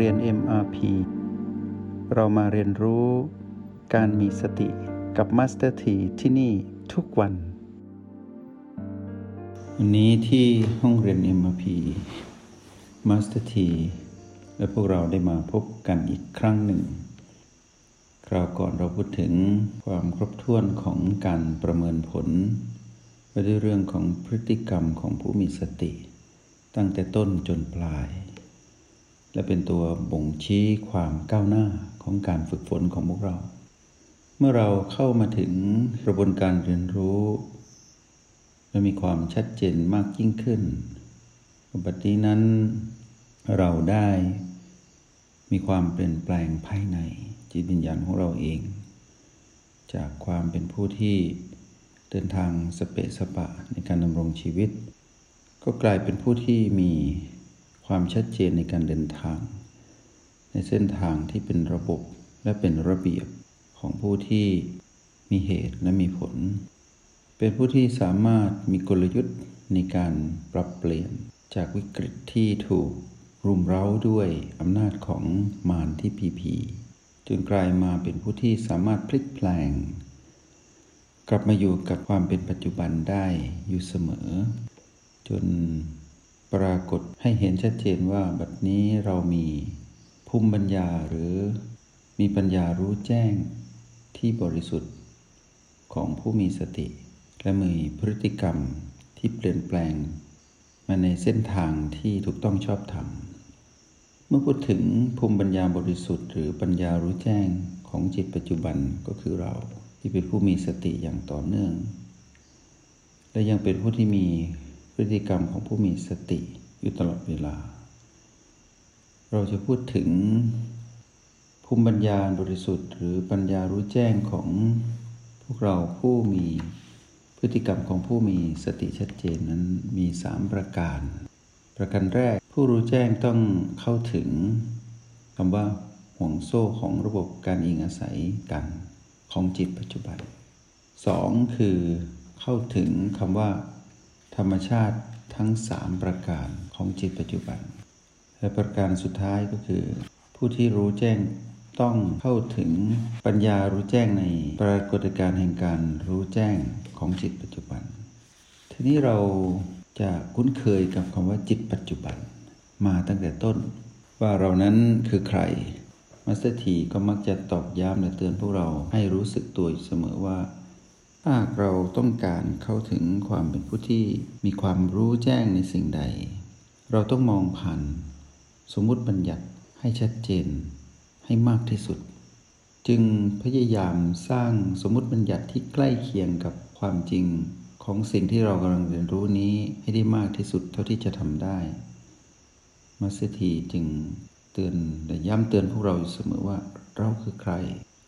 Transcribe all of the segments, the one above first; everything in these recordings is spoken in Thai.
เรียน MRP เรามาเรียนรู้การมีสติกับ Master T ที่ที่นี่ทุกวัน วันนี้ที่ห้องเรียน MRP Master T และพวกเราได้มาพบกันอีกครั้งหนึ่ง คราวก่อนเราพูดถึงความครบถ้วนของการประเมินผลไปด้วยเรื่องของพฤติกรรมของผู้มีสติ ตั้งแต่ต้นจนปลาย และเป็นตัวบ่งชี้ความก้าวหน้าของการฝึกฝนของพวกเรา เมื่อเราเข้ามาถึงกระบวนการเรียนรู้และมีความชัดเจนมากยิ่งขึ้นบัดนี้นั้นเราได้มีความเปลี่ยนแปลงภายในจิตวิญญาณของเราเอง จากความเป็นผู้ที่เดินทางสเปะสปะในการดำรงชีวิต ก็กลายเป็นผู้ที่มี ความชัดเจนในการเดินทาง ในเส้นทางที่เป็นระบบและเป็นระเบียบของผู้ที่มีเหตุและมีผล เป็นผู้ที่สามารถมีกลยุทธ์ในการปรับเปลี่ยนจากวิกฤตที่ถูกรุมเร้าด้วยอำนาจของมารที่พีพีจนกลายมาเป็นผู้ที่สามารถพลิกแปลง กลับมาอยู่กับความเป็นปัจจุบันได้อยู่เสมอ จน ปรากฏให้เห็นชัดเจนว่าบัดนี้เรามีภูมิปัญญาหรือมีปัญญารู้แจ้งที่บริสุทธิ์ของผู้มีสติ และมีพฤติกรรมที่เปลี่ยนแปลง มาในเส้นทางที่ถูกต้องชอบธรรม เมื่อพูดถึงภูมิปัญญาบริสุทธิ์ หรือปัญญารู้แจ้งของจิตปัจจุบันก็คือเราที่เป็นผู้มีสติอย่างต่อเนื่อง และยังเป็นผู้ที่มี พฤติกรรมของผู้มีสติอยู่ตลอดเวลา เราจะพูดถึงภูมิปัญญาบริสุทธิ์ หรือปัญญารู้แจ้งของพวกเราผู้มีพฤติกรรมของผู้มีสติชัดเจนนั้นมีสามประการ ประการแรกผู้รู้แจ้งต้องเข้าถึงคำว่าห่วงโซ่ของระบบการอิงอาศัยกันของจิตปัจจุบันสองคือเข้าถึงคำว่า ธรรมชาติทั้งสามประการของจิตปัจจุบัน และประการสุดท้ายก็คือ ผู้ที่รู้แจ้งต้องเข้าถึงปัญญารู้แจ้งในปรากฏการณ์แห่งการรู้แจ้งของจิตปัจจุบัน ทีนี้เราจะคุ้นเคยกับคำว่าจิตปัจจุบัน มาตั้งแต่ต้น ว่าเรานั้นคือใครมาสเตอร์ทีก็มักจะตอกย้ำและเตือนพวกเราให้รู้สึกตัวเสมอว่า หากเราต้องการเข้าถึงความเป็นผู้ที่มีความรู้แจ้งในสิ่งใด เราต้องมองผ่าน สมมุติบัญญัติให้ชัดเจนให้มากที่สุด จึงพยายามสร้างสมมติบัญญัติที่ใกล้เคียงกับความจริงของสิ่งที่เรากำลังเรียนรู้นี้ให้ได้มากที่สุดเท่าที่จะทำได้มาสถีจึงเตือนและย้ำเตือนพวกเราอยู่เสมอว่าเราคือใคร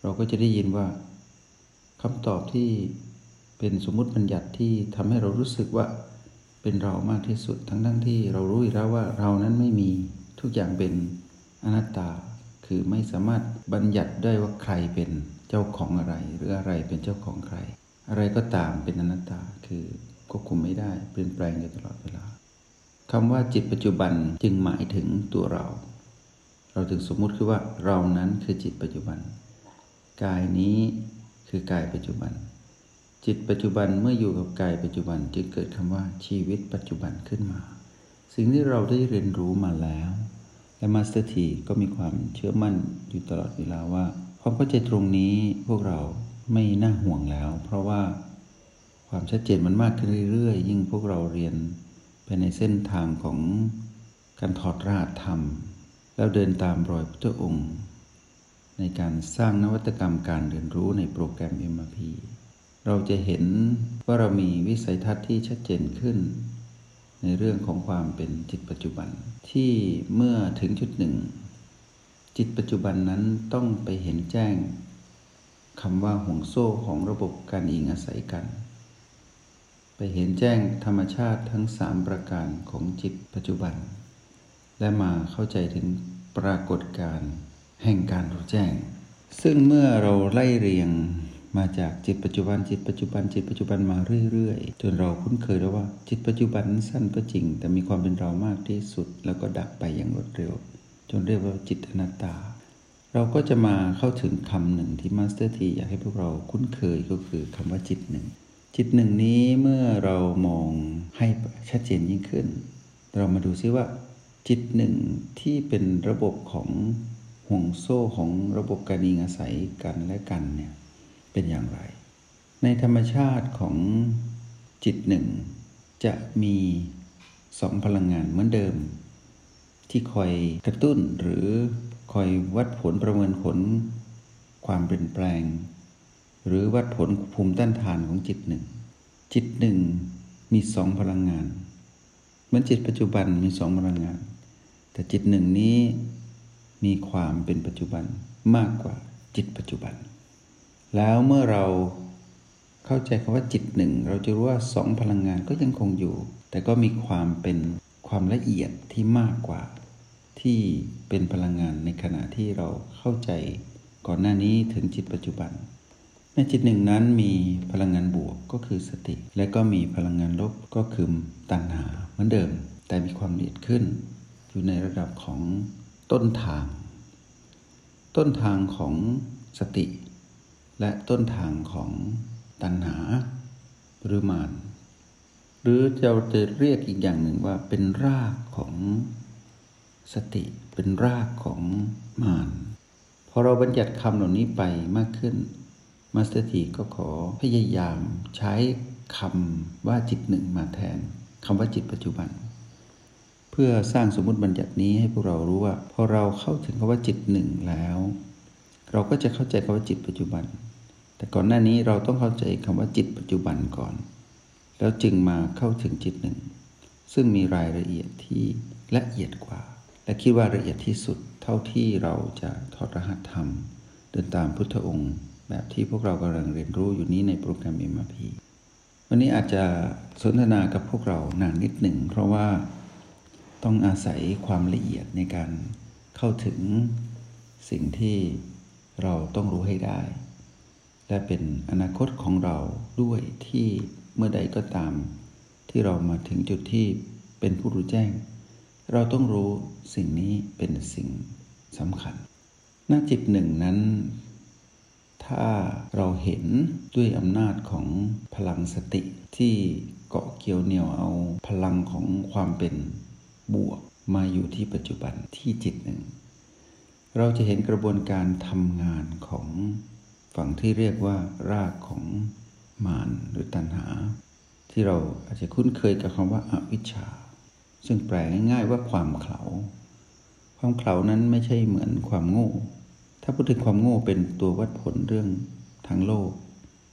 เราก็จะได้ยินว่าคำตอบที่ เป็นสมมุติบัญญัติที่ทำให้เรารู้สึกว่าเป็นเรามากที่สุด ทั้งทั้งที่เรารู้อยู่แล้วว่าเรานั้นไม่มีทุกอย่างเป็นอนัตตา คือไม่สามารถบัญญัติได้ว่าใครเป็นเจ้าของอะไร หรืออะไรเป็นเจ้าของใคร อะไรก็ตามเป็นอนัตตาคือควบคุมไม่ได้เปลี่ยนแปลงอยู่ตลอดเวลาคำว่าจิตปัจจุบันจึงหมายถึงตัวเรา เราถึงสมมุติคือว่าเรานั้นคือจิตปัจจุบัน กายนี้คือกายปัจจุบัน จิตปัจจุบันเมื่ออยู่กับกายปัจจุบันจึงเกิดคำว่าชีวิตปัจจุบันขึ้นมา สิ่งที่เราได้เรียนรู้มาแล้ว และ Master ทีก็มีความเชื่อมั่นอยู่ตลอดเวลาว่า ความเข้าใจตรงนี้พวกเราไม่น่าห่วงแล้ว เพราะว่าความชัดเจนมันมากขึ้นเรื่อยๆ ยิ่งพวกเราเรียนไปในเส้นทางของการถอดรหัสธรรม แล้วเดินตามรอยพุทธองค์ ในการสร้างนวัตกรรมการเรียนรู้ในโปรแกรม MRP เราจะเห็นว่าเรามีวิสัยทัศน์ที่ชัดเจนขึ้น ในเรื่องของความเป็นจิตปัจจุบัน ที่เมื่อถึงจุดหนึ่ง จิตปัจจุบันนั้นต้องไปเห็นแจ้งคำว่าห่วงโซ่ของระบบการอิงอาศัยกัน ไปเห็นแจ้งธรรมชาติทั้งสามประการของจิตปัจจุบัน และมาเข้าใจถึงปรากฏการแห่งการรู้แจ้ง ซึ่งเมื่อเราไล่เรียง มาจากจิตปัจจุบันจิตปัจจุบันจิตปัจจุบันมาเรื่อยๆ จนเราคุ้นเคยแล้วว่า จิตปัจจุบันสั้นก็จริง แต่มีความเป็นเรามากที่สุด แล้วก็ดับไปอย่างรวดเร็ว จนเรียกว่าจิตอนัตตา เราก็จะมาเข้าถึงคำหนึ่งที่มาสเตอร์ทีอยากให้พวกเราคุ้นเคยก็คือคำว่าจิตหนึ่งจิตหนึ่งนี้เมื่อเรามองให้ชัดเจนยิ่งขึ้น เรามาดูซิว่า จิตหนึ่งที่เป็นระบบของห่วงโซ่ของระบบการอิงอาศัยกันและกันเนี่ย เป็นอย่างไร ในธรรมชาติของจิตหนึ่ง จะมีสองพลังงานเหมือนเดิม ที่คอยกระตุ้นหรือคอยวัดผลประเมินผล ความเปลี่ยนแปลง หรือวัดผลภูมิต้านทานของจิตหนึ่ง จิตหนึ่งมีสองพลังงานเหมือนจิตปัจจุบันมีสองพลังงาน แต่จิตหนึ่งนี้มีความเป็นปัจจุบันมากกว่าจิตปัจจุบัน แล้วเมื่อเราเข้าใจคำว่าจิตหนึ่ง เราจะรู้ว่าสองพลังงานก็ยังคงอยู่ แต่ก็มีความเป็นความละเอียดที่มากกว่า ที่เป็นพลังงานในขณะที่เราเข้าใจก่อนหน้านี้ถึงจิตปัจจุบัน ในจิตหนึ่งนั้นมีพลังงานบวกก็คือสติ และก็มีพลังงานลบก็คือตัณหาเหมือนเดิม แต่มีความละเอียดขึ้น อยู่ในระดับของต้นทาง ต้นทางของสติ และต้นทางของตัณหาหรือมาน หรือเราจะเรียกอีกอย่างหนึ่งว่าเป็นรากของสติเป็นรากของมานพอเราบัญญัติคำเหล่านี้ไปมากขึ้น มาสเตอร์ทีก็ขอพยายามใช้คำว่าจิตหนึ่งมาแทนคำว่าจิตปัจจุบัน เพื่อสร้างสมมติบัญญัตินี้ให้พวกเรารู้ว่า พอเราเข้าถึงคำว่าจิตหนึ่งแล้ว เราก็จะเข้าใจคำว่าจิตปัจจุบัน แต่ก่อนหน้านี้เราต้องเข้าใจคำว่าจิตปัจจุบันก่อน แล้วจึงมาเข้าถึงจิตหนึ่ง ซึ่งมีรายละเอียดที่ละเอียดกว่า และคิดว่าละเอียดที่สุดเท่าที่เราจะถอดรหัสธรรม เดินตามพุทธองค์ แบบที่พวกเรากำลังเรียนรู้อยู่นี้ในโปรแกรม MRP วันนี้อาจจะสนทนากับพวกเรานานนิดหนึ่ง เพราะว่าต้องอาศัยความละเอียดในการเข้าถึงสิ่งที่เราต้องรู้ให้ได้ และเป็นอนาคตของเราด้วยที่เมื่อใดก็ตาม ที่เรามาถึงจุดที่เป็นผู้รู้แจ้ง เราต้องรู้สิ่งนี้เป็นสิ่งสำคัญหน้าจิตหนึ่งนั้น ถ้าเราเห็นด้วยอำนาจของพลังสติที่เกาะเกี่ยวเหนี่ยวเอาพลังของความเป็นบวกมาอยู่ที่ปัจจุบันที่จิตหนึ่ง เราจะเห็นกระบวนการทำงานของ ฝั่งที่เรียกว่ารากของมารหรือตัณหา ที่เราอาจจะคุ้นเคยกับคำว่าอาวิชชา ซึ่งแปลง่ายๆว่าความเขลาความเขลานั้นไม่ใช่เหมือนความโง่ ถ้าพูดถึงความโง่เป็นตัววัดผลเรื่องทางโลก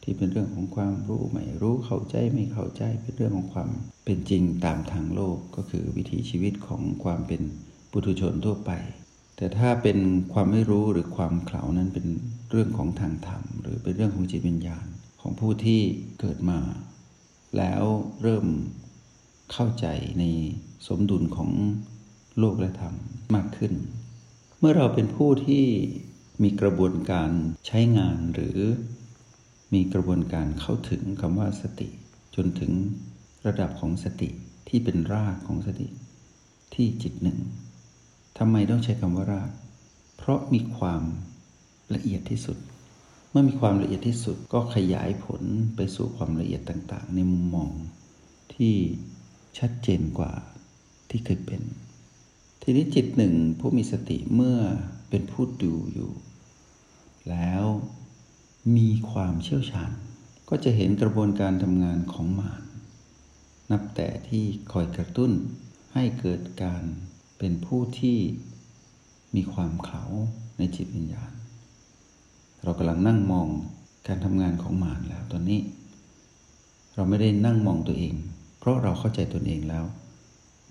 ที่เป็นเรื่องของความรู้ไม่รู้เข้าใจไม่เข้าใจเป็นเรื่องของความเป็นจริงตามทางโลกก็คือวิถีชีวิตของความเป็นปุถุชนทั่วไป แต่ถ้าเป็นความไม่รู้หรือความเข่านั้นเป็นเรื่องของทางธรรม หรือเป็นเรื่องของจิตวิญญาณของผู้ที่เกิดมา แล้วเริ่มเข้าใจในสมดุลของโลกและธรรมมากขึ้น เมื่อเราเป็นผู้ที่มีกระบวนการใช้งานหรือมีกระบวนการเข้าถึงคำว่าสติ จนถึงระดับของสติที่เป็นรากของสติที่จิตหนึ่ง ทำไมต้องใช้คำว่าราก เพราะมีความละเอียดที่สุด เมื่อมีความละเอียดที่สุดก็ขยายผลไปสู่ความละเอียดต่างๆ ในมุมมองที่ชัดเจนกว่าที่เคยเป็น ทีนี้จิตหนึ่งผู้มีสติเมื่อเป็นผู้ดูอยู่ แล้วมีความเชี่ยวชาญ ก็จะเห็นกระบวนการทำงานของมารนับแต่ที่คอยกระตุ้นให้เกิดการ เป็นผู้ที่มีความเขลาในจิตวิญญาณ เรากำลังนั่งมองการทำงานของมารแล้วตอนนี้ เราไม่ได้นั่งมองตัวเอง เพราะเราเข้าใจตนเองแล้ว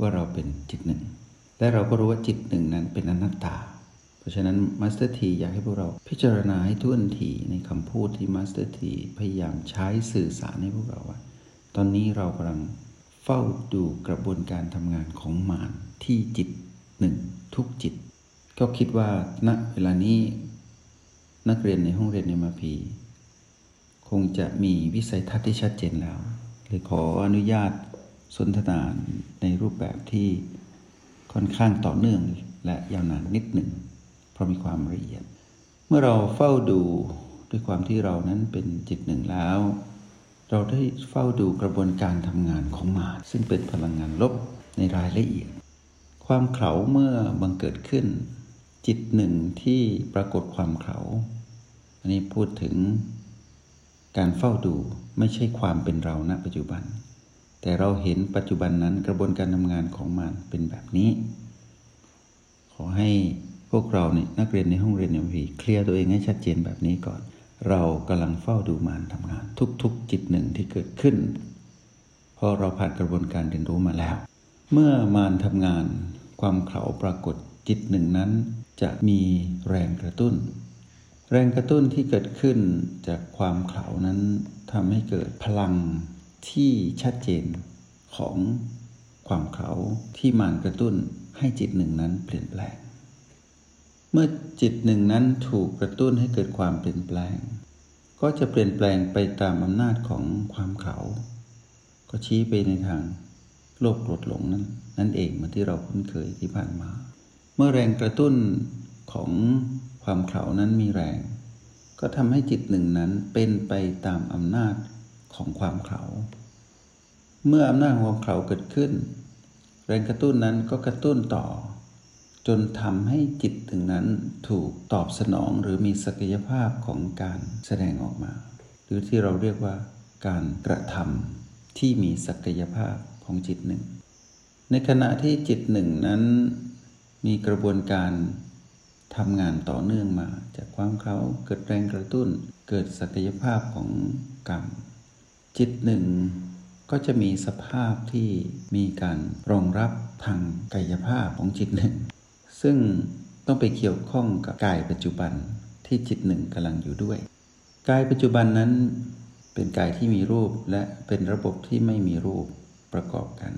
ว่าเราเป็นจิตหนึ่ง และเราก็รู้ว่าจิตหนึ่งนั้นเป็นอนัตตา เพราะฉะนั้นมาสเตอร์ทีอยากให้พวกเราพิจารณาให้ถ้วนถี่ในคำพูดที่มาสเตอร์ทีพยายามใช้สื่อสารให้พวกเราว่า ตอนนี้เรากำลัง เฝ้าดูกระบวนการทำงานของมารที่จิตหนึ่งทุกจิต ก็คิดว่าณเวลานี้ นักเรียนในห้องเรียนในมาพีคงจะมีวิสัยทัศน์ที่ชัดเจนแล้วเลยขออนุญาตสนทนาในรูปแบบที่ค่อนข้างต่อเนื่องและยาวนานนิดหนึ่ง เพราะมีความละเอียด เมื่อเราเฝ้าดูด้วยความที่เรานั้นเป็นจิตหนึ่งแล้ว เราได้เฝ้าดูกระบวนการทำงานของมารซึ่งเป็นพลังงานลบในรายละเอียด ความเขาเมื่อบังเกิดขึ้น จิตหนึ่งที่ปรากฏความเขาอันนี้พูดถึงการเฝ้าดูไม่ใช่ความเป็นเราณปัจจุบัน แต่เราเห็นปัจจุบันนั้นกระบวนการทำงานของมันเป็นแบบนี้ ขอให้พวกเราเนี่ยนักเรียนในห้องเรียนเนี่ยพีเคลียร์ตัวเองให้ชัดเจนแบบนี้ก่อน เรากำลังเฝ้าดูมารทำงาน ทุกๆ จิตหนึ่งที่เกิดขึ้นพอเราผ่านกระบวนการเรียนรู้มาแล้ว เมื่อมารทำงาน ความเขาปรากฏจิตหนึ่งนั้น จะมีแรงกระตุ้น แรงกระตุ้นที่เกิดขึ้นจากความเข่านั้นทำให้เกิดพลังที่ชัดเจนของความเขาที่มานกระตุ้นให้จิตหนึ่งนั้นเปลี่ยนแปลง เมื่อจิตหนึ่งนั้นถูกกระตุ้นให้เกิดความเปลี่ยนแปลง ก็จะเปลี่ยนแปลงไปตามอำนาจของความเขา ก็ชี้ไปในทางโลภโกรธหลงนั้นนั่นเองเหมือนที่เราคุ้นเคยที่ผ่านมา เมื่อแรงกระตุ้นของความเขานั้นมีแรง ก็ทำให้จิตหนึ่งนั้นเป็นไปตามอำนาจของความเขา เมื่ออำนาจของความเขาเกิดขึ้น แรงกระตุ้นนั้นก็กระตุ้นต่อ จนทำให้จิตถึงนั้นถูกตอบสนองหรือมีศักยภาพของการแสดงออกมา หรือที่เราเรียกว่าการกระทำที่มีศักยภาพของจิตหนึ่ง ในขณะที่จิตหนึ่งนั้นมีกระบวนการทำงานต่อเนื่องมา จากความเขาเกิดแรงกระตุ้น เกิดศักยภาพของกรรม จิตหนึ่งก็จะมีสภาพที่มีการรองรับทางกายภาพของจิตหนึ่ง ซึ่งต้องไปเกี่ยวข้องกับกายปัจจุบันที่จิตหนึ่งกำลังอยู่ด้วย กายปัจจุบันนั้นเป็นกายที่มีรูปและเป็นระบบที่ไม่มีรูปประกอบกัน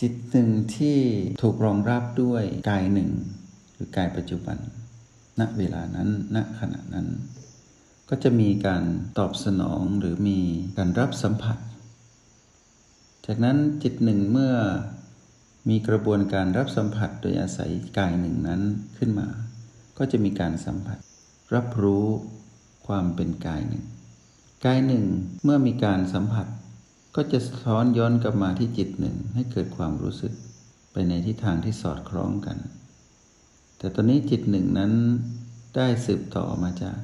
จิตหนึ่งที่ถูกรองรับด้วยกายหนึ่งคือกายปัจจุบัน ณเวลานั้นณขณะนั้น ก็จะมีการตอบสนองหรือมีการรับสัมผัส จากนั้นจิตหนึ่งเมื่อ มีกระบวนการรับสัมผัสโดยอาศัยกายหนึ่งนั้นขึ้นมา ก็จะมีการสัมผัส รับรู้ความเป็นกายหนึ่ง กายหนึ่งเมื่อมีการสัมผัส ก็จะสะท้อนย้อนกลับมาที่จิตหนึ่งให้เกิดความรู้สึก ไปในทิศทางที่สอดคล้องกัน แต่ตอนนี้จิตหนึ่งนั้นได้สืบต่อมาจาก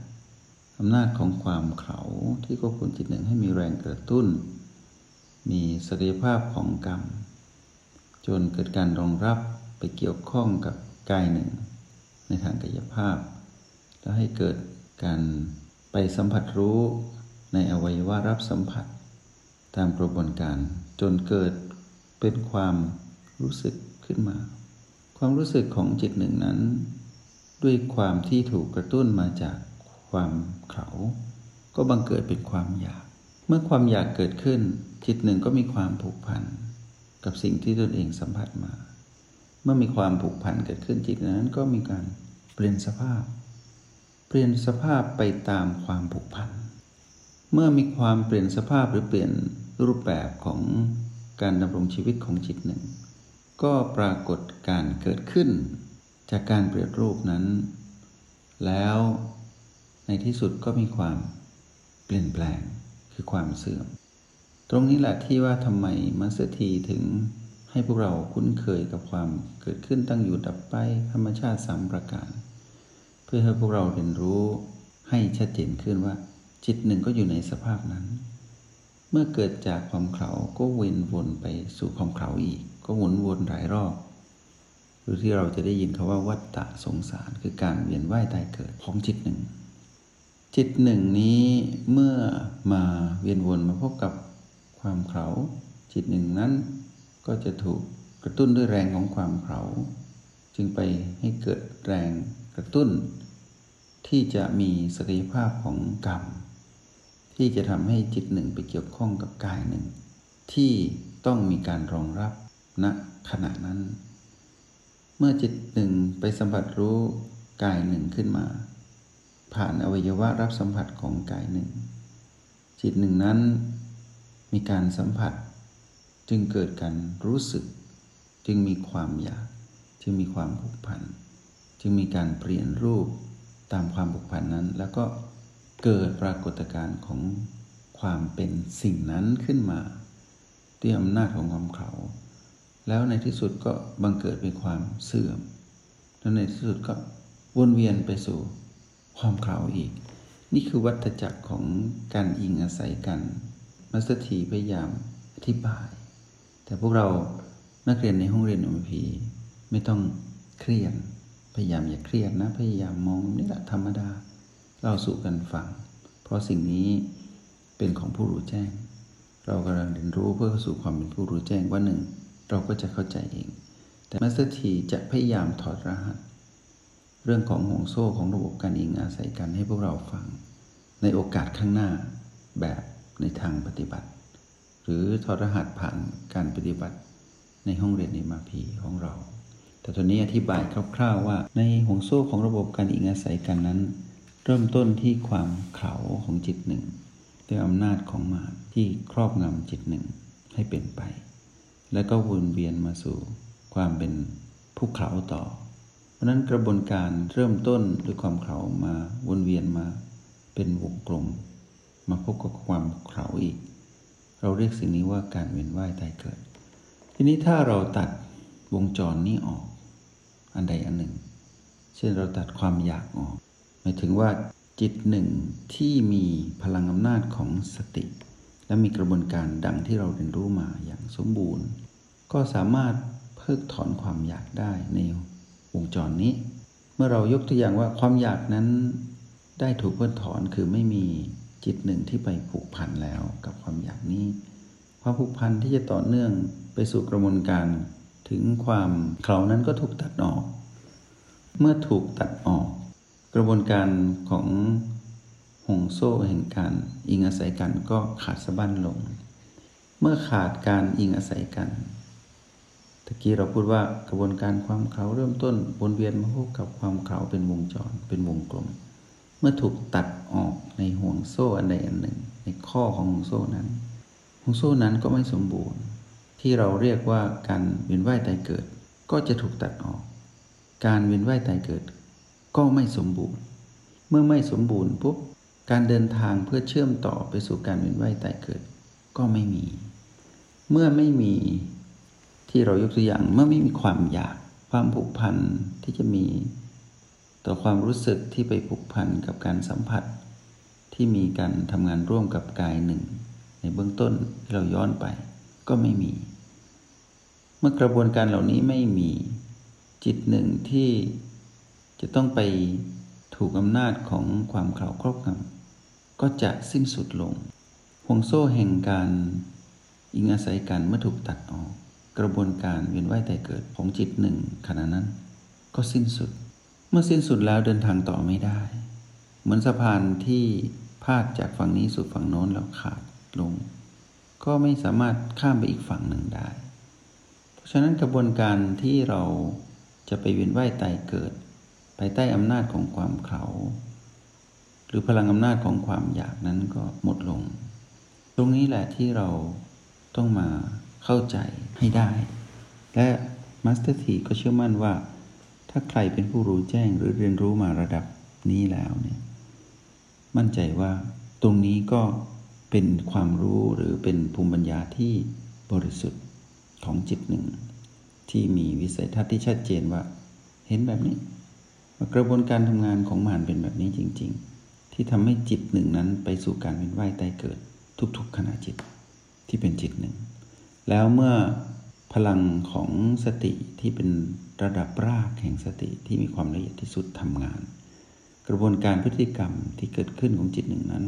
อำนาจของความเขาที่ควบคุมจิตหนึ่งให้มีแรงกระตุ้น มีศักยภาพของกรรม จนเกิดการรองรับไปเกี่ยวข้องกับกายหนึ่ง ในทางกายภาพ แล้วให้เกิดการไปสัมผัสรู้ในอวัยวะรับสัมผัส ตามกระบวนการจนเกิดเป็นความรู้สึกขึ้นมา ความรู้สึกของจิตหนึ่งนั้น ด้วยความที่ถูกกระตุ้นมาจากความเขาก็บังเกิดเป็นความอยาก เมื่อความอยากเกิดขึ้น จิตหนึ่งก็มีความผูกพัน กับสิ่งที่ตนเองสัมผัสมา เมื่อมีความผูกพันเกิดขึ้นจิตนั้นก็มีการเปลี่ยนสภาพ เปลี่ยนสภาพไปตามความผูกพัน เมื่อมีความเปลี่ยนสภาพหรือเปลี่ยนรูปแบบของการดำรงชีวิตของจิตหนึ่ง ก็ปรากฏการเกิดขึ้น จากการเปรียบรูปนั้น แล้วในที่สุดก็มีความเปลี่ยนแปลงคือความเสื่อม ตรงนี้แหละที่ว่าทำไมมัสถีถึงให้พวกเราคุ้นเคยกับความเกิดขึ้นตั้งอยู่ดับไปธรรมชาติสามประการ เพื่อให้พวกเราเรียนรู้ให้ชัดเจนขึ้นว่า จิตหนึ่งก็อยู่ในสภาพนั้น เมื่อเกิดจากความเขาก็เวียนวนไปสู่ความเขาอีก ก็หมุนวนหลายรอบหรือที่เราจะได้ยินคาว่าวัฏฏะสงสารคือการเวียนว่ายตายเกิดของจิตหนึ่ง จิตหนึ่งนี้เมื่อมาเวียนวนมาพบกับ ความเขาจิตหนึ่งนั้น ก็จะถูกกระตุ้นด้วยแรงของความเขาจึงไปให้เกิดแรงกระตุ้น ที่จะมีศักยภาพของกรรม ที่จะทำให้จิตหนึ่งไปเกี่ยวข้องกับกายหนึ่ง ที่ต้องมีการรองรับณขณะนั้น เมื่อจิตหนึ่งไปสัมผัสรู้กายหนึ่งขึ้นมา ผ่านอวัยวะรับสัมผัสของกายหนึ่ง จิตหนึ่งนั้น มีการสัมผัส จึงเกิดการรู้สึก จึงมีความอยาก จึงมีความผูกพัน จึงมีการเปลี่ยนรูปตามความผูกพันนั้น แล้วก็เกิดปรากฏการณ์ของความเป็นสิ่งนั้นขึ้นมาด้วยอำนาจของความเขา แล้วในที่สุดก็บังเกิดเป็นความเสื่อม แล้วในที่สุดก็วนเวียนไปสู่ความเขาอีก นี่คือวัฏจักรของการอิงอาศัยกัน มัสถีพยายามอธิบาย แต่พวกเรานักเรียนในห้องเรียนอมพีไม่ต้องเครียดพยายามอย่าเครียดนะ พยายามมองนี่แหละธรรมดาเล่าสู่กันฟัง เพราะสิ่งนี้เป็นของผู้รู้แจ้ง เรากำลังเรียนรู้เพื่อเข้าสู่ความเป็นผู้รู้แจ้งว่าหนึ่ง เราก็จะเข้าใจเอง แต่มัสถีจะพยายามถอดรหัส เรื่องของห่วงโซ่ของระบบการอิงอาศัยกันให้พวกเราฟัง ในโอกาสข้างหน้าแบบ ในทางปฏิบัติ หรือถอรหัสผ่านการปฏิบัติในห้องเรียนในมาพีของเรา แต่ตอนนี้อธิบายคร่าวๆว่า ในห่วงโซ่ของระบบการอิงอาศัยกันนั้น เริ่มต้นที่ความเข่าของจิตหนึ่งด้วยอำนาจของมารที่ครอบงำจิตหนึ่งให้เป็นไป แล้วก็วนเวียนมาสู่ความเป็นผู้เข่าต่อ เพราะนั้นกระบวนการเริ่มต้นด้วยความเข่ามาวนเวียนมาเป็นวงกลม มาพบกับความเขาอีก เราเรียกสิ่งนี้ว่าการเวียนว่ายตายเกิด ทีนี้ถ้าเราตัดวงจรนี้ออก อันใดอันหนึ่ง เช่นเราตัดความอยากออกหมายถึงว่าจิตหนึ่งที่มีพลังอำนาจของสติ และมีกระบวนการดังที่เราเรียนรู้มาอย่างสมบูรณ์ ก็สามารถเพิกถอนความอยากได้ในวงจรนี้ เมื่อเรายกตัวอย่างว่าความอยากนั้นได้ถูกเพิกถอนคือไม่มี จิตหนึ่งที่ไปผูกพันแล้วกับความอยากนี้ความผูกพันที่จะต่อเนื่องไปสู่กระบวนการถึงความเขานั้นก็ถูกตัดออก เมื่อถูกตัดออก กระบวนการของห่วงโซ่แห่งการอิงอาศัยกันก็ขาดสะบั้นลง เมื่อขาดการอิงอาศัยกันตะกี้เราพูดว่ากระบวนการความเขาเริ่มต้นวนเวียนมาพบกับความเขาเป็นวงจรเป็นวงกลม มื่อถูกตัดออกในห่วงโซ่อันใดอันหนึ่ง ในข้อของห่วงโซ่นั้นห่วงโซ่นั้นก็ไม่สมบูรณ์ ที่เราเรียกว่าการเวียนว่ายตายเกิด ก็จะถูกตัดออก การเวียนว่ายตายเกิด ก็ไม่สมบูรณ์ เมื่อไม่สมบูรณ์ปุ๊บการเดินทางเพื่อเชื่อมต่อไปสู่การเวียนว่ายตายเกิด ก็ไม่มี เมื่อไม่มีที่เรายกตัวอย่างเมื่อไม่มีความอยากความผูกพันที่จะมี ต่อความรู้สึกที่ไปผูกพันกับการสัมผัส ที่มีการทำงานร่วมกับกายหนึ่ง ในเบื้องต้นที่เราย้อนไป ก็ไม่มี เมื่อกระบวนการเหล่านี้ไม่มีจิตหนึ่งที่จะต้องไปถูกอำนาจของความข่าวครอบงำก็จะสิ้นสุดลงห่วงโซ่แห่งการอิงอาศัยกันเมื่อถูกตัดออก กระบวนการเวียนว่ายแตายเกิดของจิตหนึ่งขณะนั้น ก็สิ้นสุด มื่อสิ้นสุดแล้วเดินทางต่อไม่ได้ เหมือนสะพานที่พาดจากฝั่งนี้สู่ฝั่งโน้นแล้วขาดลง ก็ไม่สามารถข้ามไปอีกฝั่งหนึ่งได้ เพราะฉะนั้นกระบวนการที่เราจะไปเวียนว่ายตายเกิดภายใต้อำนาจของความเขาหรือพลังอำนาจของความอยากนั้นก็หมดลง ตรงนี้แหละที่เราต้องมาเข้าใจให้ได้ และมาสเตอร์ทีก็เชื่อมั่นว่า ถ้าใครเป็นผู้รู้แจ้งหรือเรียนรู้มาระดับนี้แล้วเนี่ยมั่นใจว่าตรงนี้ก็เป็นความรู้หรือเป็นภูมิปัญญาที่บริสุทธิ์ของจิตหนึ่ง ที่มีวิสัยทัศน์ที่ชัดเจนว่า เห็นแบบนี้กระบวนการทำงานของมารเป็นแบบนี้จริง ๆ ที่ทำให้จิตหนึ่งนั้นไปสู่การเวียนว่ายตายเกิด ทุกๆขณะจิตที่เป็นจิตหนึ่ง แล้วเมื่อ พลังของสติที่เป็นระดับรากแห่งสติที่มีความละเอียดที่สุดทำงาน กระบวนการพฤติกรรมที่เกิดขึ้นของจิตหนึ่งนั้น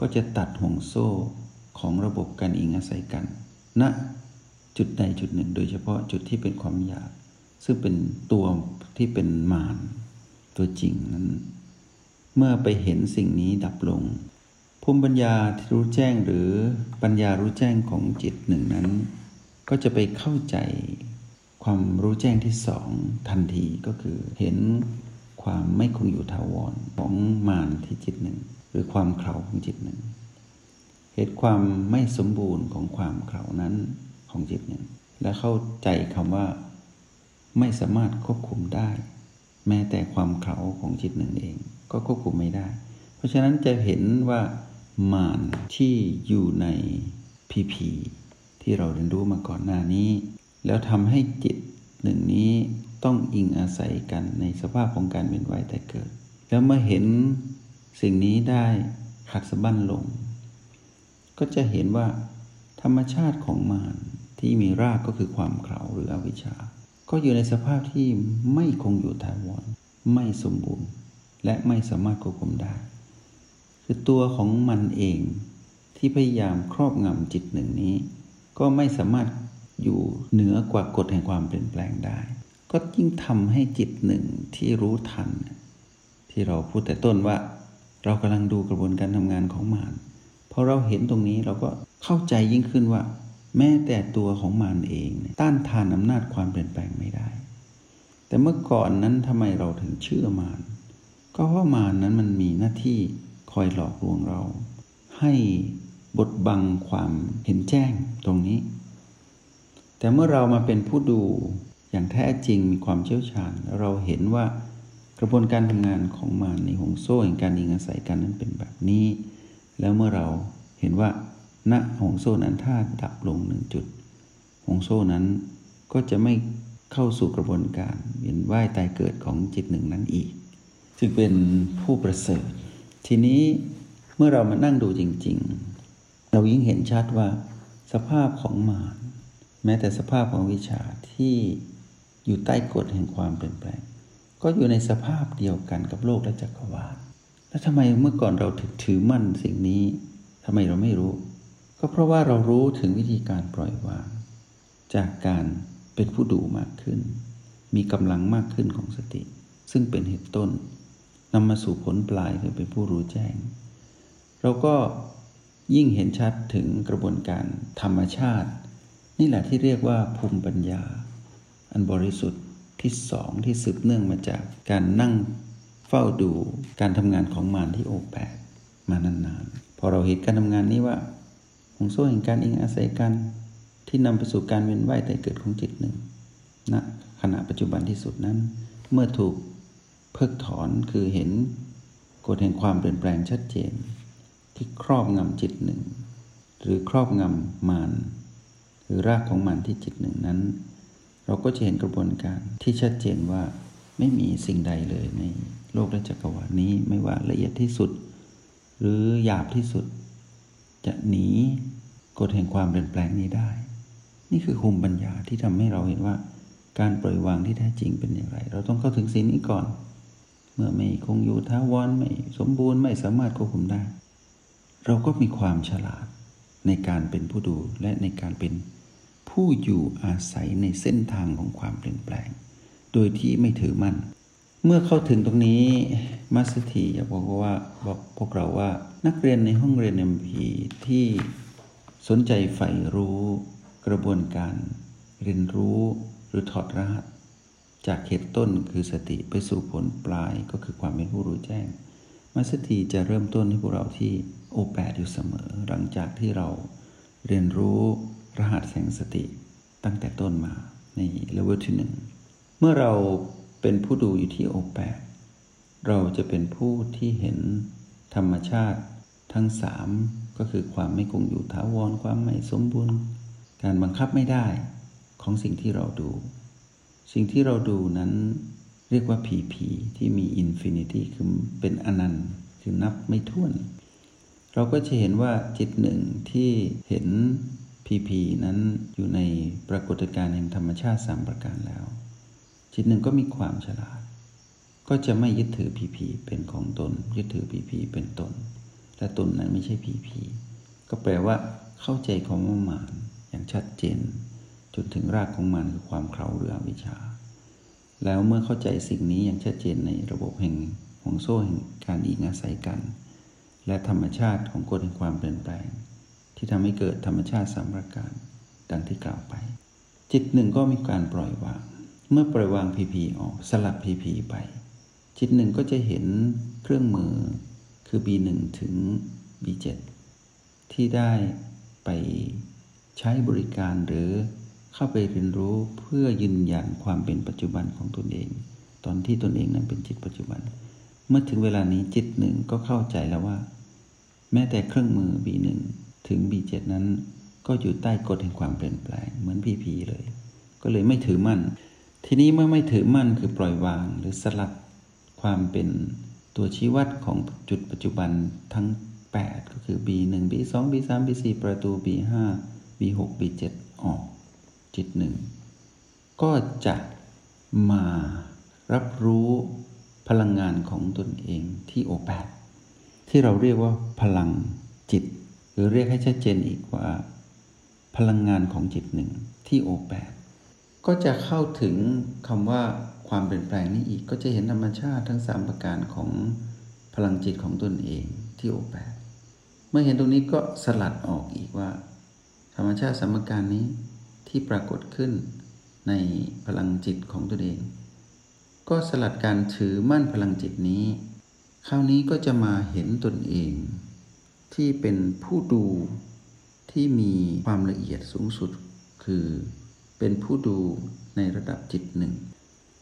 ก็จะตัดห่วงโซ่ของระบบการอิงอาศัยกันณนะจุดใดจุดหนึ่ง โดยเฉพาะจุดที่เป็นความอยาก ซึ่งเป็นตัวที่เป็นมารตัวจริงนั้น เมื่อไปเห็นสิ่งนี้ดับลง ภูมิปัญญาที่รู้แจ้งหรือปัญญารู้แจ้งของจิตหนึ่งนั้น ก็จะไปเข้าใจความรู้แจ้งที่สองทันทีก็คือเห็นความไม่คงอยู่ถาวรของมารที่จิตหนึ่ง หรือความเข่าของจิตหนึ่ง เหตุความไม่สมบูรณ์ของความเข่านั้นของจิตหนึ่ง และเข้าใจคำว่าไม่สามารถควบคุมได้ แม้แต่ความเขาของจิตหนึ่งเอง ก็ควบคุมไม่ได้ เพราะฉะนั้นจะเห็นว่ามานที่อยู่ในพีพี ที่เราเรียนรู้มาก่อนหน้านี้ แล้วทำให้จิตหนึ่งนี้ต้องอิงอาศัยกันในสภาพของการเวียนว่ายแต่เกิด แล้วเมื่อเห็นสิ่งนี้ได้หักสะบั้นลง ก็จะเห็นว่า ธรรมชาติของมารที่มีรากก็คือความเข่าหรืออวิชชา ก็อยู่ในสภาพที่ไม่คงอยู่ถาวรไม่สมบูรณ์ และไม่สามารถควบคุมได้ คือตัวของมันเองที่พยายามครอบงำจิตหนึ่งนี้ ก็ไม่สามารถอยู่เหนือกว่ากฎแห่งความเปลี่ยนแปลงได้ ก็ยิ่งทำให้จิตหนึ่งที่รู้ทัน ที่เราพูดแต่ต้นว่า เรากำลังดูกระบวนการทำงานของมารพอเราเห็นตรงนี้เราก็เข้าใจยิ่งขึ้นว่า แม้แต่ตัวของมารเอง ต้านทานอำนาจความเปลี่ยนแปลงไม่ได้ แต่เมื่อก่อนนั้นทำไมเราถึงเชื่อมารก็เพราะมารนั้นมันมีหน้าที่คอยหลอกลวงเรา ให้ บดบังความเห็นแจ้งตรงนี้ แต่เมื่อเรามาเป็นผู้ดูอย่างแท้จริงมีความเชี่ยวชาญ เราเห็นว่ากระบวนการทำงานของมารในหงโซ่แห่งการยิงอาศัยกันนั้นเป็นแบบนี้ แล้วเมื่อเราเห็นว่าณหงโซ่นั้นถ้าดับลงหนึ่งจุดหงโซ่นั้นก็จะไม่เข้าสู่กระบวนการเวียนว่ายตายเกิดของจิตหนึ่งนั้นอีกจึงเป็นผู้ประเสริฐ ทีนี้เมื่อเรามานั่งดูจริง ๆ เรายิ่งเห็นชัดว่าสภาพของมารแม้แต่สภาพของวิชาที่อยู่ใต้กฎแห่งความเปลี่ยนแปลง ก็อยู่ในสภาพเดียวกันกับโลกและจักรวาลแล้วทำไมเมื่อก่อนเราถึงถือมั่นสิ่งนี้ทำไมเราไม่รู้ ก็เพราะว่าเรารู้ถึงวิธีการปล่อยวาง จากการเป็นผู้ดูมากขึ้น มีกำลังมากขึ้นของสติ ซึ่งเป็นเหตุต้นนำมาสู่ผลปลายคือเป็นผู้รู้แจ้ง เราก็ ยิ่งเห็นชัดถึงกระบวนการธรรมชาติ นี่แหละที่เรียกว่าภูมิปัญญา อันบริสุทธิ์ที่สองที่สืบเนื่องมาจากการนั่งเฝ้าดูการทำงานของมารที่โอแปดมานานๆ พอเราเห็นการทำงานนี้ว่าหงโซ่แห่งการอิงอาศัยกันที่นำไปสู่การเวียนว่ายแต่เกิดของจิตหนึ่งณนะขณะปัจจุบันที่สุดนั้น เมื่อถูกเพิกถอนคือเห็นกฎแห่งความเปลี่ยนแปลงชัดเจน ที่ครอบงำจิตหนึ่ง หรือครอบงำมารหรือรากของมารที่จิตหนึ่งนั้น เราก็จะเห็นกระบวนการที่ชัดเจนว่าไม่มีสิ่งใดเลยในโลกและจักรวาลนี้ไม่ว่าละเอียดที่สุด หรือหยาบที่สุด จะหนีกฎแห่งความเปลี่ยนแปลงนี้ได้ นี่คือภูมิปัญญาที่ทำให้เราเห็นว่า การปล่อยวางที่แท้จริงเป็นอย่างไร เราต้องเข้าถึงสิ่งนี้ก่อน เมื่อไม่คงอยู่ท้าวรไม่สมบูรณ์ไม่สามารถควบคุมได้ เราก็มีความฉลาดในการเป็นผู้ดูและในการเป็นผู้อยู่อาศัยในเส้นทางของความเปลี่ยนแปลง โดยที่ไม่ถือมั่น เมื่อเข้าถึงตรงนี้มัสถีอยากบอกว่าบอกพวกเราว่านักเรียนในห้องเรียนเอ็มพีที่สนใจใฝ่รู้กระบวนการ เรียนรู้หรือถอดรหัส จากเหตุต้นคือสติไปสู่ผลปลายก็คือความเป็นผู้รู้แจ้ง มัสถีจะเริ่มต้นให้พวกเราที่โอแปดอยู่เสมอ หลังจากที่เราเรียนรู้รหัสแห่งสติตั้งแต่ต้นมาในเลเวลที่หนึ่งเมื่อเราเป็นผู้ดูอยู่ที่โอแปดเราจะเป็นผู้ที่เห็นธรรมชาติทั้งสามก็คือความไม่คงอยู่ถาวรความไม่สมบูรณ์ การบังคับไม่ได้ของสิ่งที่เราดู สิ่งที่เราดูนั้น เรียกว่า PP PP ที่มี infinity คือเป็นอนันต์คือนับไม่ถ้วน เราก็จะเห็นว่าจิตหนึ่งที่เห็น PP นั้นอยู่ในปรากฏการณ์แห่งธรรมชาติสามประการแล้ว จิตหนึ่งก็มีความฉลาด ก็จะไม่ยึดถือ PP เป็นของตน ยึดถือ PP เป็นตน และตนนั้นไม่ใช่พีพีก็แปลว่าเข้าใจของว่ามานอย่างชัดเจน จนถึงรากของมันคือความเขาหรืออวิชชา แล้วเมื่อเข้าใจสิ่งนี้อย่างชัดเจนในระบบแห่งห่วงโซ่แห่งการอิงอาศัยกัน และธรรมชาติของกฎแห่งความเปลี่ยนแปลง ที่ทำให้เกิดธรรมชาติสามประการ ดังที่กล่าวไป จิตหนึ่งก็มีการปล่อยวาง เมื่อปล่อยวางพีพีออกสลับพีพีไป จิตหนึ่งก็จะเห็นเครื่องมือคือ B1 ถึง B7 ที่ได้ไปใช้บริการหรือ เข้าไปเรียนรู้เพื่อยืนยันความเป็นปัจจุบันของตนเอง ตอนที่ตนเองนั้นเป็นจิตปัจจุบัน เมื่อถึงเวลานี้จิตหนึ่งก็เข้าใจแล้วว่า แม้แต่เครื่องมือ B1 ถึง B7 นั้นก็อยู่ใต้กฎแห่งความเปลี่ยนแปลงเหมือน PP เลย ก็เลยไม่ถือมั่น ทีนี้เมื่อไม่ถือมั่นคือปล่อยวางหรือสลัดความเป็นตัวชี้วัดของจุดปัจจุบันทั้ง 8 ก็คือ B1 B2 B3 B4 ประตู B5 B6 B7 ออก จิตหนึ่ง ก็จะมารับรู้พลังงานของตนเองที่โอแปดที่เราเรียกว่าพลังจิต หรือเรียกให้ชัดเจนอีกว่า พลังงานของจิตหนึ่งที่โอแปดก็จะเข้าถึงคำว่าความเปลี่ยนแปลงนี้อีกก็จะเห็นธรรมชาติทั้งสามประการของพลังจิตของตนเองที่โอแปดเมื่อเห็นตรงนี้ก็สลัดออกอีกว่า ธรรมชาติสามประการนี้ ที่ปรากฏขึ้นในพลังจิตของตนเอง ก็สลัดการถือมั่นพลังจิตนี้ คราวนี้ก็จะมาเห็นตนเอง ที่เป็นผู้ดูที่มีความละเอียดสูงสุด คือเป็นผู้ดูในระดับจิตหนึ่ง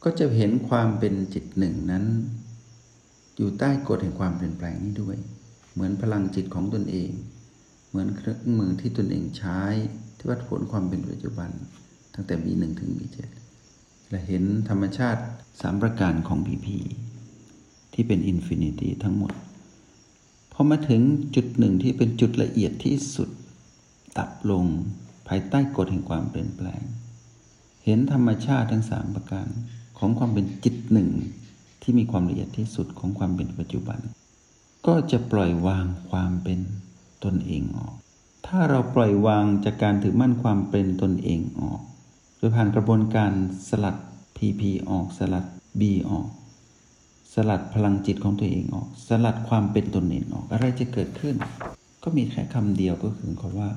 ก็จะเห็นความเป็นจิตหนึ่งนั้น อยู่ใต้กฎแห่งความเปลี่ยนแปลงนี้ด้วย เหมือนพลังจิตของตนเอง เหมือนเครื่องมือที่ตนเองใช้ ที่วัดผลความเป็นปัจจุบัน ตั้งแต่ B1 ถึง B7 และเห็นธรรมชาติสามประการของ PP ที่เป็น infinity ทั้งหมด พอมาถึงจุดหนึ่งที่เป็นจุดละเอียดที่สุด ดับลงภายใต้กฎแห่งความเปลี่ยนแปลง เห็นธรรมชาติทั้งสามประการของความเป็นจิตหนึ่งที่มีความละเอียดที่สุดของความเป็นปัจจุบัน ก็จะปล่อยวางความเป็นตนเองออก ถ้าเราปล่อยวางจากการถือมั่นความเป็นตนเองออก โดยผ่านกระบวนการสลัด PP ออกสลัด B ออก สลัดพลังจิตของตัวเองออก สลัดความเป็นตนเองออก อะไรจะเกิดขึ้น ก็มีแค่คำเดียวก็คือคำว่า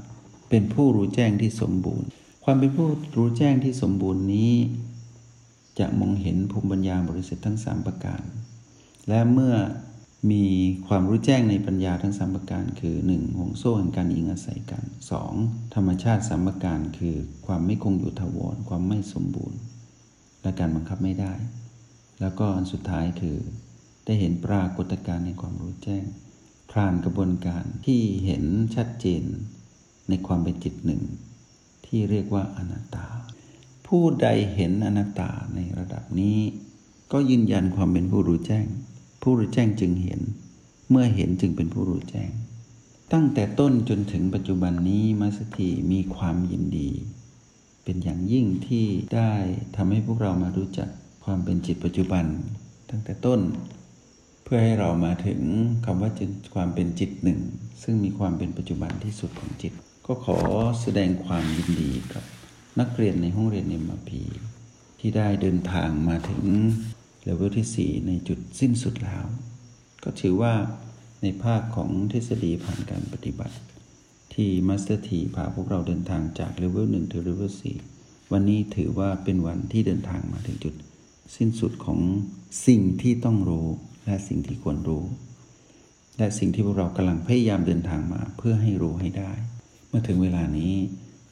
เป็นผู้รู้แจ้งที่สมบูรณ์ ความเป็นผู้รู้แจ้งที่สมบูรณ์นี้ จะมองเห็นภูมิปัญญาบริสุทธิ์ทั้งสามประการ และเมื่อ มีความรู้แจ้งในปัญญาทั้งสามประการ คือ 1. ห่วงโซ่แห่งการอิงอาศัยกัน 2. ธรรมชาติสามประการ คือความไม่คงอยู่ถาวรความไม่สมบูรณ์ และการบังคับไม่ได้ แล้วก็อันสุดท้ายคือได้เห็นปรากฏการณ์ในความรู้แจ้ง ผ่านกระบวนการที่เห็นชัดเจน ในความเป็นจิตหนึ่ง ที่เรียกว่าอนัตตา ผู้ใดเห็นอนัตตาในระดับนี้ ก็ยืนยันความเป็นผู้รู้แจ้ง ผู้รู้แจ้งจึงเห็น เมื่อเห็นจึงเป็นผู้รู้แจ้ง ตั้งแต่ต้นจนถึงปัจจุบันนี้มาสถีมีความยินดี เป็นอย่างยิ่งที่ได้ทำให้พวกเรามารู้จักความเป็นจิตปัจจุบัน ตั้งแต่ต้น เพื่อให้เรามาถึงคำว่าจิตความเป็นจิตหนึ่ง ซึ่งมีความเป็นปัจจุบันที่สุดของจิต ก็ขอแสดงความยินดีกับนักเรียนในห้องเรียนเอ็มพีที่ได้เดินทางมาถึง เลเวลที่ 4 ในจุดสิ้นสุดแล้ว ก็ถือว่าในภาคของทฤษฎีผ่านการปฏิบัติ ที่มาสเตอร์ทีพาพวกเราเดินทางจากเลเวล1ถึงเลเวล4วันนี้ถือว่าเป็นวันที่เดินทางมาถึงจุด สิ้นสุดของสิ่งที่ต้องรู้และสิ่งที่ควรรู้ และสิ่งที่พวกเรากำลังพยายามเดินทางมาเพื่อให้รู้ให้ได้ เมื่อถึงเวลานี้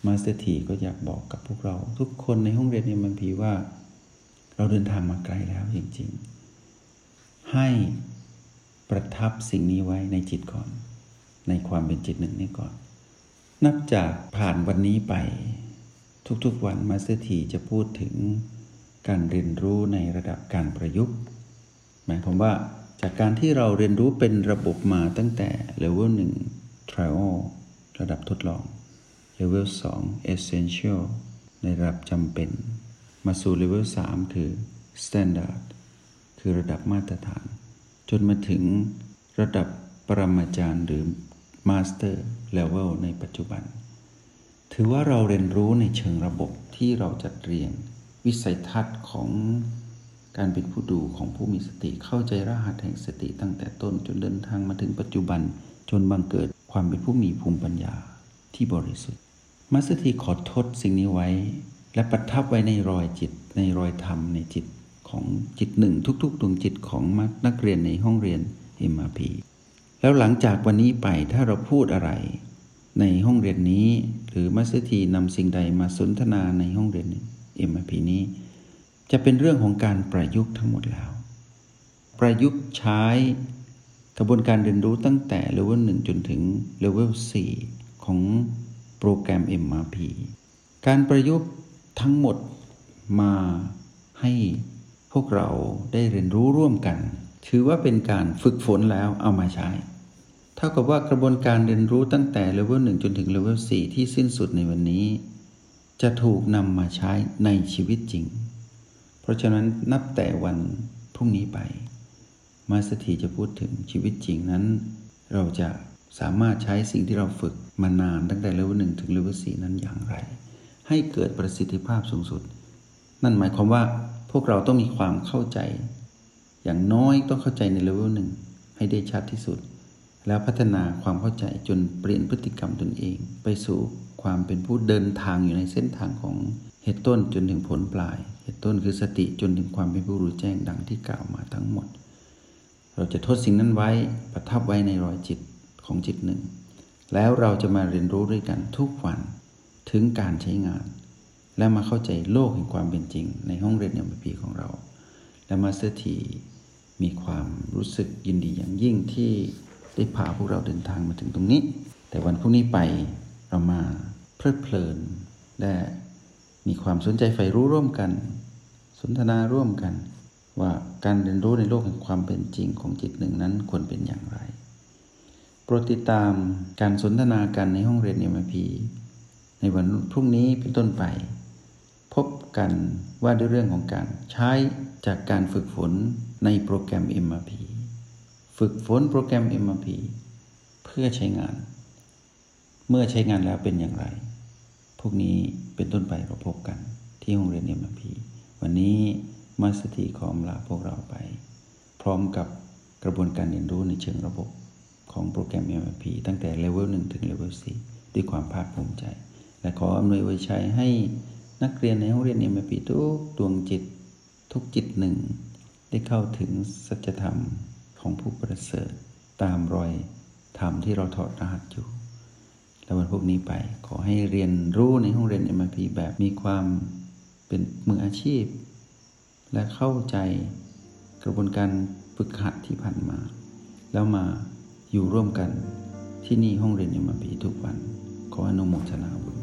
มาสเตอร์ทีก็อยากบอกกับพวกเราทุกคนในห้องเรียน MRP ว่า เราเดินทางมาไกลแล้วจริงๆ ให้ประทับสิ่งนี้ไว้ในจิตก่อน ในความเป็นจิตหนึ่งนี้ก่อน นับจากผ่านวันนี้ไปทุกๆวันมาสเตอร์ทีจะพูดถึงการเรียนรู้ในระดับการประยุกต์ หมายความว่าจากการที่เราเรียนรู้เป็นระบบมาตั้งแต่เลเวล1 trial ระดับทดลองเลเวล2 essential ในระดับจำเป็น มาสู่เลเวล3คือ standard คือระดับมาตรฐาน จนมาถึงระดับปรมาจารย์หรือ master level ในปัจจุบัน ถือว่าเราเรียนรู้ในเชิงระบบที่เราจัดเรียง วิสัยทัศน์ของการเป็นผู้ดูของผู้มีสติเข้าใจรหัสแห่งสติตั้งแต่ต้นจนเดินทางมาถึงปัจจุบัน จนบังเกิดความเป็นผู้มีภูมิปัญญาที่บริสุทธิ์มาสเตอร์ทีขอทดสิ่งนี้ไว้ และประทับไว้ในรอยจิต ในรอยธรรมในจิตของจิตหนึ่งทุกๆดวงจิตของนักเรียนในห้องเรียน MRP แล้วหลังจากวันนี้ไปถ้าเราพูดอะไร ในห้องเรียนนี้ หรือมาสเตอร์ทีนำสิ่งใดมาสนทนาในห้องเรียน MIP นี้ จะเป็นเรื่องของการประยุกต์ทั้งหมดแล้ว ประยุกต์ใช้กระบวนการเรียนรู้ตั้งแต่เลเวล1จนถึงเลเวล4ของโปรแกรม MRP การประยุกต์ ทั้งหมดมาให้พวกเราได้เรียนรู้ร่วมกัน ถือว่าเป็นการฝึกฝนแล้วเอามาใช้ เท่ากับว่ากระบวนการเรียนรู้ตั้งแต่เลเวล1จนถึงเลเวล4ที่สิ้นสุดในวันนี้ จะถูกนำมาใช้ในชีวิตจริง เพราะฉะนั้นนับแต่วันพรุ่งนี้ไป มาสเตอร์ทีจะพูดถึงชีวิตจริงนั้น เราจะสามารถใช้สิ่งที่เราฝึกมานานตั้งแต่เลเวล1ถึงเลเวล4นั้นอย่างไร ให้เกิดประสิทธิภาพสูงสุด นั่นหมายความว่าพวกเราต้องมีความเข้าใจ อย่างน้อยต้องเข้าใจในเลเวลหนึ่งให้ได้ชัดที่สุด แล้วพัฒนาความเข้าใจจนเปลี่ยนพฤติกรรมตนเอง ไปสู่ความเป็นผู้เดินทางอยู่ในเส้นทางของเหตุต้นจนถึงผลปลาย เหตุต้นคือสติจนถึงความเป็นผู้รู้แจ้งดังที่กล่าวมาทั้งหมด เราจะทดสิ่งนั้นไว้ประทับไว้ในรอยจิตของจิตหนึ่ง แล้วเราจะมาเรียนรู้ด้วยกันทุกวัน ถึงการใช้งาน และมาเข้าใจโลกแห่งความเป็นจริง ในห้องเรียน MRP ของเรา และมาสเตอร์ทีมีความรู้สึกยินดีอย่างยิ่งที่ได้พาพวกเราเดินทางมาถึงตรงนี้ แต่วันพรุ่งนี้ไปเรามาเพลิดเพลิน และมีความสนใจใฝ่รู้ร่วมกัน สนทนาร่วมกัน ว่าการเรียนรู้ในโลกแห่งความเป็นจริงของจิตหนึ่งนั้นควรเป็นอย่างไรโปรดติดตามการสนทนากันในห้องเรียน MIP ในวันพรุ่งนี้เป็นต้นไป พบกันว่าด้วยเรื่องของการใช้จากการฝึกฝนในโปรแกรม MRP ฝึกฝนโปรแกรม MRP เพื่อใช้งาน เมื่อใช้งานแล้วเป็นอย่างไร พวกนี้เป็นต้นไปเราพบกันที่ห้องเรียน MRP วันนี้มาสถีขอมลาพวกเราไป พร้อมกับกระบวนการเรียนรู้ในเชิงระบบของโปรแกรม MRP ตั้งแต่เลเวล1ถึงเลเวล4ด้วยความภาคภูมิใจ และขออำนวยไว้ใช้ให้นักเรียนในห้องเรียน MRP ทุกดวงจิตทุกจิตหนึ่ง ได้เข้าถึงสัจธรรมของผู้ประเสริฐตามรอยธรรมที่เราถอดรหัสอยู่ และวันพวกนี้ไปขอให้เรียนรู้ในห้องเรียน MRP แบบมีความเป็นมืออาชีพ และเข้าใจกระบวนการฝึกหัดที่ผ่านมา แล้วมาอยู่ร่วมกันที่นี่ห้องเรียน MRP ทุกวัน ขออนุโมทนาบุญ